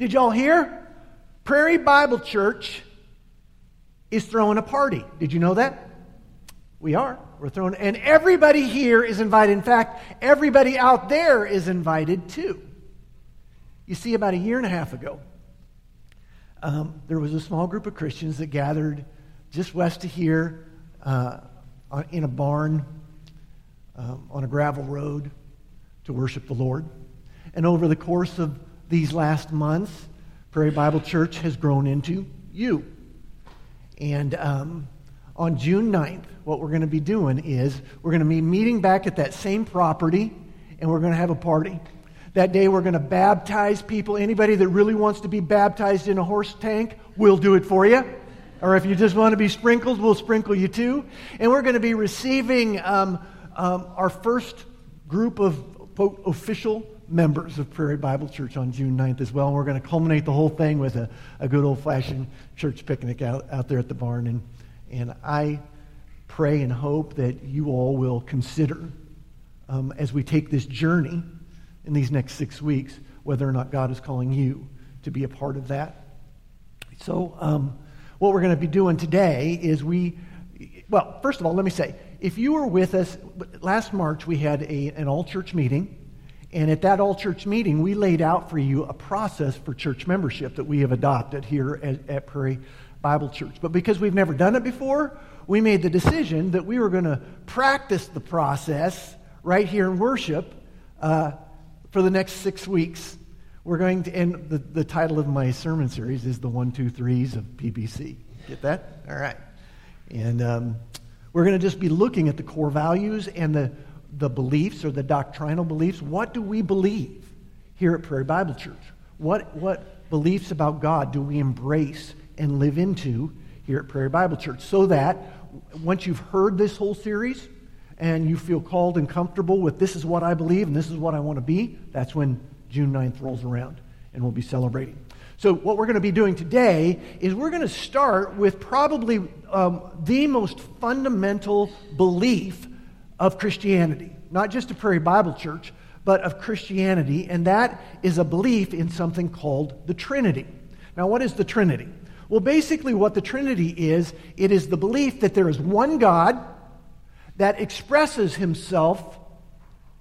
Did y'all hear? Prairie Bible Church is throwing a party. Did you know that? We are. We're throwing, and everybody here is invited. In fact, everybody out there is invited too. You see, about a year and a half ago, um, there was a small group of Christians that gathered just west of here uh, in a barn um, on a gravel road to worship the Lord. And over the course of these last months, Prairie Bible Church has grown into you. And um, on June 9th, what we're going to be doing is we're going to be meeting back at that same property and we're going to have a party. That day, we're going to baptize people. Anybody that really wants to be baptized in a horse tank, we'll do it for you. Or if you just want to be sprinkled, we'll sprinkle you too. And we're going to be receiving um, um, our first group of official members of Prairie Bible Church on June 9th as well. And we're going to culminate the whole thing with a, a good old fashioned church picnic out, out there at the barn. And, and I pray and hope that you all will consider um, as we take this journey in these next six weeks whether or not God is calling you to be a part of that. So, um, what we're going to be doing today is we, well, first of all, let me say, if you were with us last March, we had a, an all church meeting. And at that all church meeting, we laid out for you a process for church membership that we have adopted here at, at Prairie Bible Church. But because we've never done it before, we made the decision that we were going to practice the process right here in worship uh, for the next six weeks. We're going to, and the, the title of my sermon series is The One, Two, Threes of PBC. Get that? All right. And um, we're going to just be looking at the core values and the, the beliefs or the doctrinal beliefs. What do we believe here at Prairie Bible Church? What, what beliefs about God do we embrace and live into here at Prairie Bible Church? So that once you've heard this whole series and you feel called and comfortable with this is what I believe and this is what I want to be, that's when June 9th rolls around and we'll be celebrating. So, what we're going to be doing today is we're going to start with probably um, the most fundamental belief of Christianity, not just a Prairie Bible Church, but of Christianity, and that is a belief in something called the Trinity. Now, what is the Trinity? Well, basically, what the Trinity is, it is the belief that there is one God that expresses himself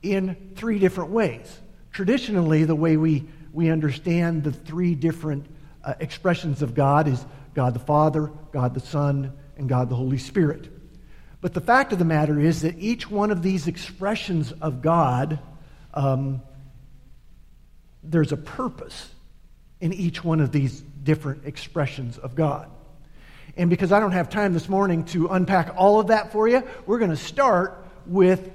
in three different ways. Traditionally, the way we we understand the three different uh, expressions of God is God the Father, God the Son, and God the Holy Spirit. But the fact of the matter is that each one of these expressions of God, um, there's a purpose in each one of these different expressions of God. And because I don't have time this morning to unpack all of that for you, we're going to start with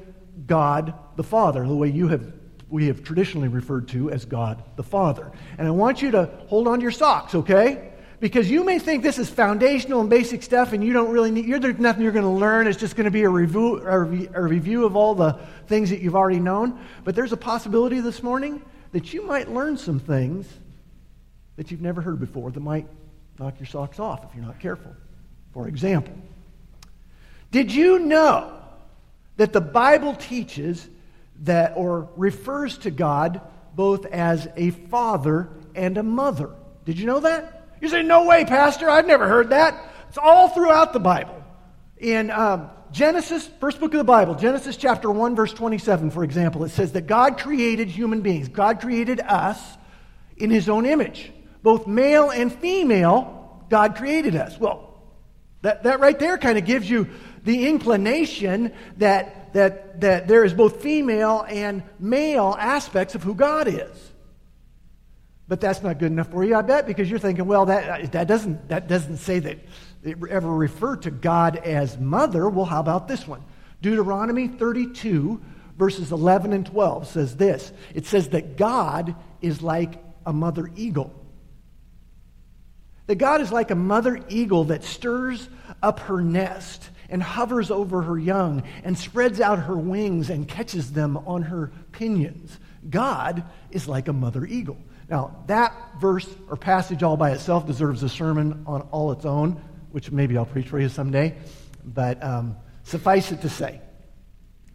God the Father, the way you have we have traditionally referred to as God the Father. And I want you to hold on to your socks, okay? Because you may think this is foundational and basic stuff and you don't really need, you're, there's nothing you're going to learn. It's just going to be a review, a review of all the things that you've already known. But there's a possibility this morning that you might learn some things that you've never heard before that might knock your socks off if you're not careful. For example, did you know that the Bible teaches that or refers to God both as a father and a mother. Did you know that? You say, no way, Pastor, I've never heard that. It's all throughout the Bible. In um, Genesis, first book of the Bible, Genesis chapter 1, verse 27, for example, it says that God created human beings. God created us in his own image. Both male and female, God created us. Well, that, that right there kind of gives you the inclination that that, that there is both female and male aspects of who God is. But that's not good enough for you, I bet, because you're thinking, well, that, uh, that, doesn't, that doesn't say that it ever referred to God as mother. Well, how about this one? Deuteronomy 32, verses 11 and 12 says this it says that God is like a mother eagle. That God is like a mother eagle that stirs up her nest and hovers over her young and spreads out her wings and catches them on her pinions. God is like a mother eagle. Now, that verse or passage all by itself deserves a sermon on all its own, which maybe I'll preach for you someday. But um, suffice it to say,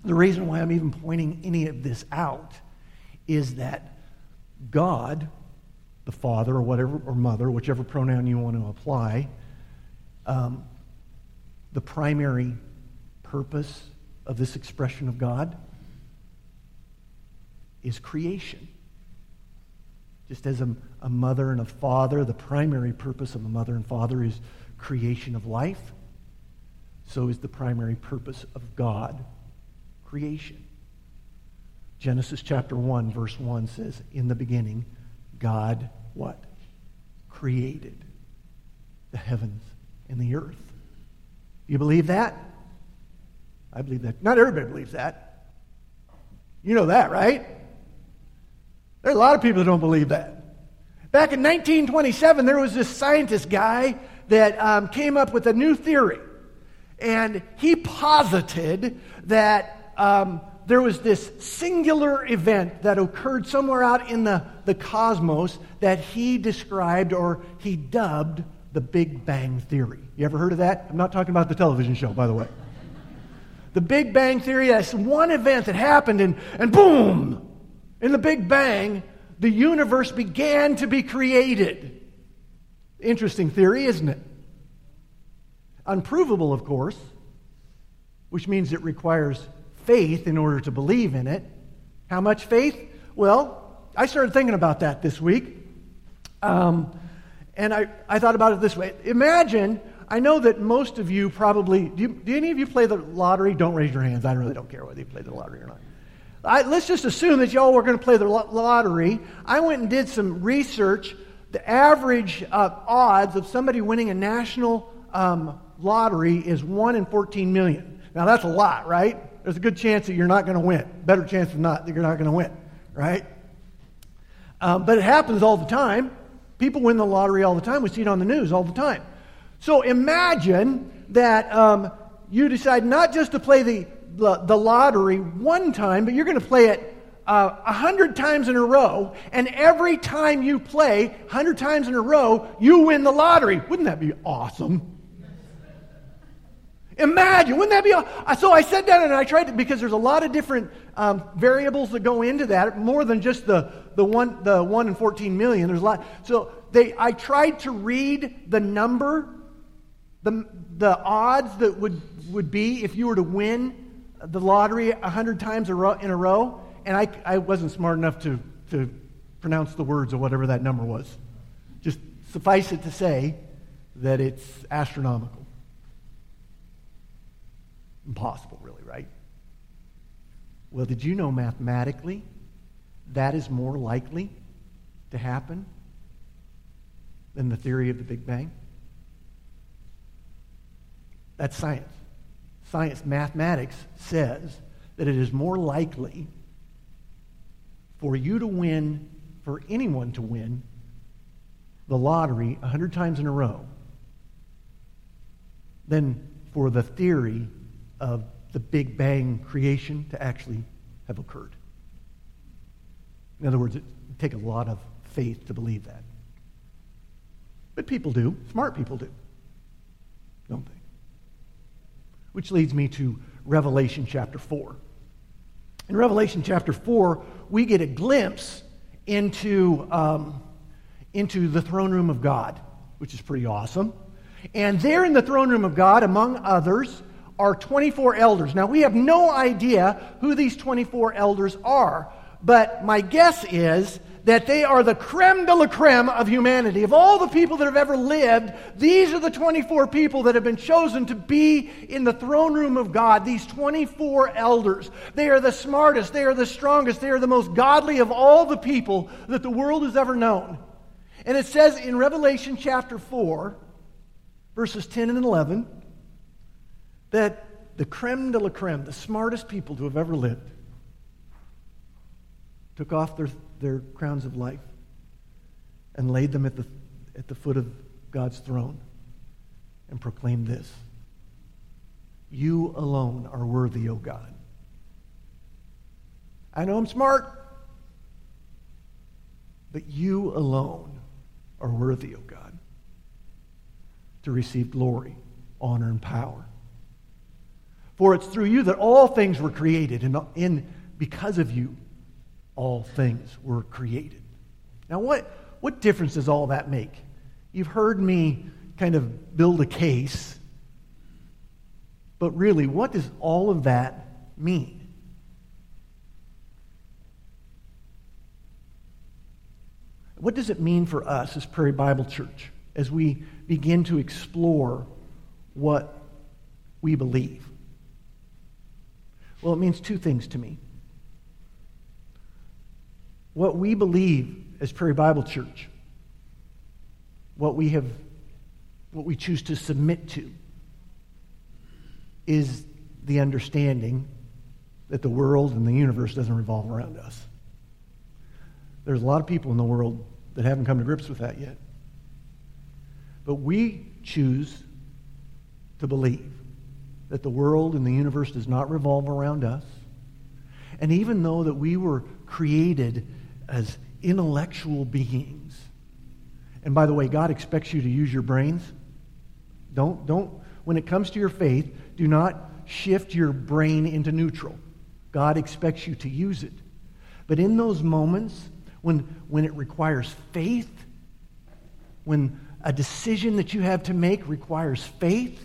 the reason why I'm even pointing any of this out is that God, the father or whatever, or mother, whichever pronoun you want to apply, um, the primary purpose of this expression of God is creation. Just as a, a mother and a father, the primary purpose of a mother and father is creation of life, so is the primary purpose of God creation. Genesis chapter 1, verse 1 says, In the beginning, God what? Created the heavens and the earth. Do you believe that? I believe that. Not everybody believes that. You know that, right? There are a lot of people that don't believe that. Back in 1927, there was this scientist guy that um, came up with a new theory. And he posited that um, there was this singular event that occurred somewhere out in the, the cosmos that he described or he dubbed the Big Bang Theory. You ever heard of that? I'm not talking about the television show, by the way. The Big Bang Theory, that's one event that happened, and, and boom! In the Big Bang, the universe began to be created. Interesting theory, isn't it? Unprovable, of course, which means it requires faith in order to believe in it. How much faith? Well, I started thinking about that this week. Um, and I, I thought about it this way Imagine, I know that most of you probably, do, you, do any of you play the lottery? Don't raise your hands. I really don't care whether you play the lottery or not. I, let's just assume that y'all were going to play the lottery. I went and did some research. The average uh, odds of somebody winning a national um, lottery is 1 in 14 million. Now, that's a lot, right? There's a good chance that you're not going to win. Better chance than not that you're not going to win, right? Um, but it happens all the time. People win the lottery all the time. We see it on the news all the time. So imagine that um, you decide not just to play the the, lottery one time, but you're going to play it uh, a uh, hundred times in a row, and every time you play, hundred times in a row, you win the lottery. Wouldn't that be awesome? Imagine, wouldn't that be? Awesome? So I sat down and I tried to, because there's a lot of different um, variables that go into that, more than just the, the, one, the 1 in 14 million. There's a lot. So they, I tried to read the number, the, the odds that would, would be if you were to win the lottery a hundred times in a row, and I, I wasn't smart enough to, to pronounce the words or whatever that number was. Just suffice it to say that it's astronomical. Impossible, really, right? Well, did you know mathematically that is more likely to happen than the theory of the Big Bang? That's science science, mathematics says that it is more likely for you to win, for anyone to win the lottery 100 times in a row than for the theory of the Big Bang creation to actually have occurred. In other words, it would take a lot of faith to believe that. But people do. Smart people do. Don't they? Which leads me to Revelation chapter 4. In Revelation chapter 4, we get a glimpse into, um, into the throne room of God, which is pretty awesome. And there in the throne room of God, among others, are 24 elders. Now, we have no idea who these 24 elders are, but my guess is that they are the creme de la creme of humanity. Of all the people that have ever lived, these are the 24 people that have been chosen to be in the throne room of God, these 24 elders. They are the smartest, they are the strongest, they are the most godly of all the people that the world has ever known. And it says in Revelation chapter 4, verses 10 and 11, that the creme de la creme, the smartest people to have ever lived, took off their their crowns of life and laid them at the, at the foot of God's throne and proclaimed this You alone are worthy, O God. I know I'm smart, but you alone are worthy, O God, to receive glory, honor, and power. For it's through you that all things were created, and in, because of you, all things were created. Now, what, what difference does all that make? You've heard me kind of build a case, but really, what does all of that mean? What does it mean for us as Prairie Bible Church as we begin to explore what we believe? Well, it means two things to me. What we believe as Prairie Bible Church, what we have, what we choose to submit to, is the understanding that the world and the universe doesn't revolve around us. There's a lot of people in the world that haven't come to grips with that yet. But we choose to believe that the world and the universe does not revolve around us. And even though that we were created as intellectual beings, and by the way, God expects you to use your brains. Don't, don't, when it comes to your faith, do not shift your brain into neutral. God expects you to use it. But in those moments when, when it requires faith, when a decision that you have to make requires faith,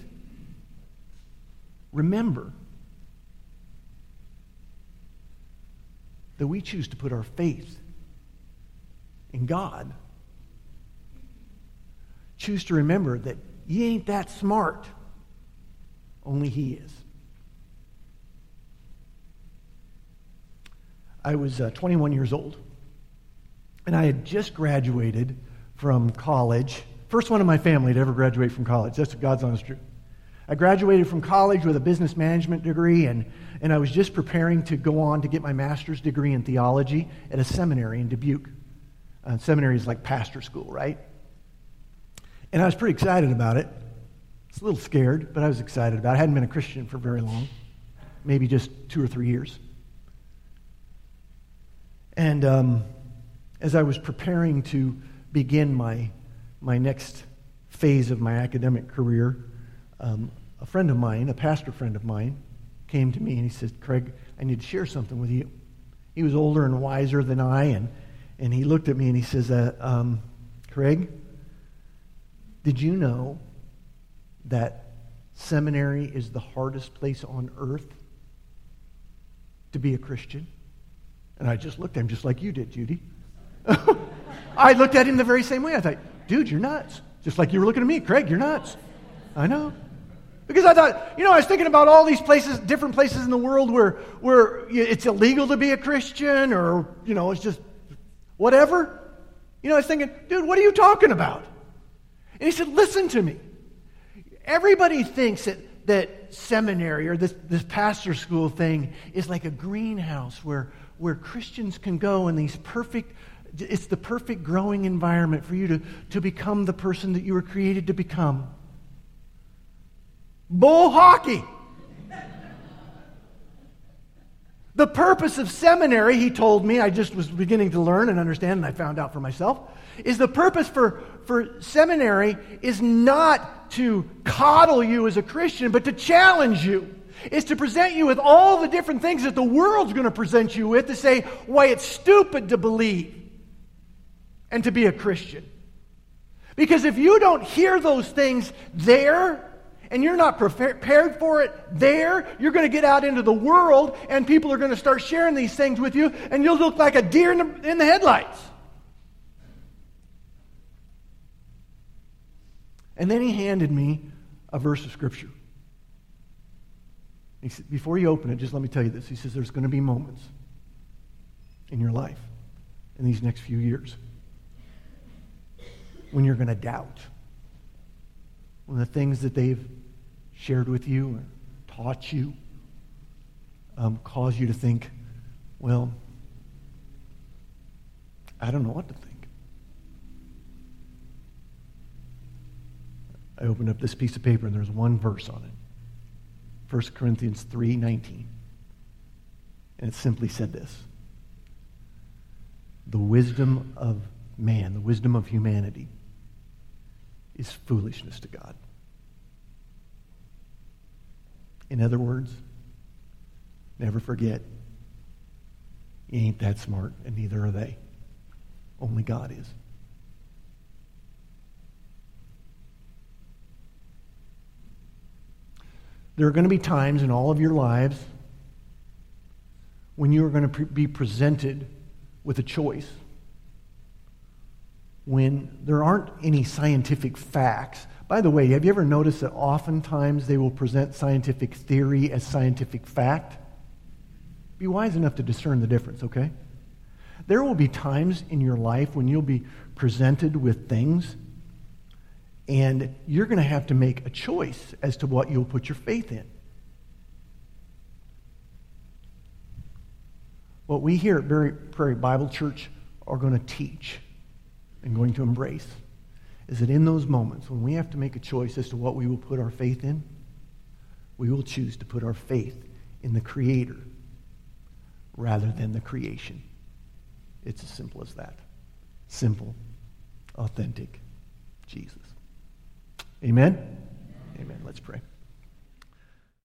remember that we choose to put our faith in God. Choose to remember that you ain't that smart, only He is. I was uh, 21 years old, and I had just graduated from college. First one in my family to ever graduate from college. That's God's honest truth. I graduated from college with a business management degree, and, and I was just preparing to go on to get my master's degree in theology at a seminary in Dubuque. Uh, seminary is like pastor school, right? And I was pretty excited about it. I was a little scared, but I was excited about it. I hadn't been a Christian for very long, maybe just two or three years. And um, as I was preparing to begin my, my next phase of my academic career, um, a friend of mine, a pastor friend of mine, came to me and he said, Craig, I need to share something with you. He was older and wiser than I, and, and he looked at me and he says, uh, um, Craig, did you know that seminary is the hardest place on earth to be a Christian? And I just looked at him just like you did, Judy. I looked at him the very same way. I thought, dude, you're nuts. Just like you were looking at me. Craig, you're nuts. I know. Because I thought, you know, I was thinking about all these places, different places in the world where, where it's illegal to be a Christian or, you know, it's just whatever. You know, I was thinking, dude, what are you talking about? And he said, listen to me. Everybody thinks that, that seminary or this, this pastor school thing is like a greenhouse where, where Christians can go and these perfect, it's the perfect growing environment for you to, to become the person that you were created to become. Bull hockey. The purpose of seminary, he told me, I just was beginning to learn and understand, and I found out for myself, is the purpose for, for seminary is not to coddle you as a Christian, but to challenge you. Is to present you with all the different things that the world's going to present you with to say why it's stupid to believe and to be a Christian. Because if you don't hear those things there, and you're not prepared for it there, you're going to get out into the world and people are going to start sharing these things with you, and you'll look like a deer in the, in the headlights. And then he handed me a verse of Scripture. He said, Before you open it, just let me tell you this. He says, There's going to be moments in your life in these next few years when you're going to doubt. When the things that they've shared with you or taught you um, cause you to think, well, I don't know what to think. I opened up this piece of paper and there's one verse on it. 1 Corinthians 3:19. And it simply said this. The wisdom of man, the wisdom of humanity is foolishness to God. In other words, never forget you ain't that smart, and neither are they. Only God is. There are going to be times in all of your lives when you are going to be presented with a choice. When there aren't any scientific facts, by the way, have you ever noticed that oftentimes they will present scientific theory as scientific fact? Be wise enough to discern the difference, okay? There will be times in your life when you'll be presented with things and you're going to have to make a choice as to what you'll put your faith in. What we here at Prairie Bible Church are going to teach and going to embrace is that in those moments when we have to make a choice as to what we will put our faith in, we will choose to put our faith in the Creator rather than the creation. It's as simple as that. Simple, authentic Jesus. Amen? Amen. Let's pray.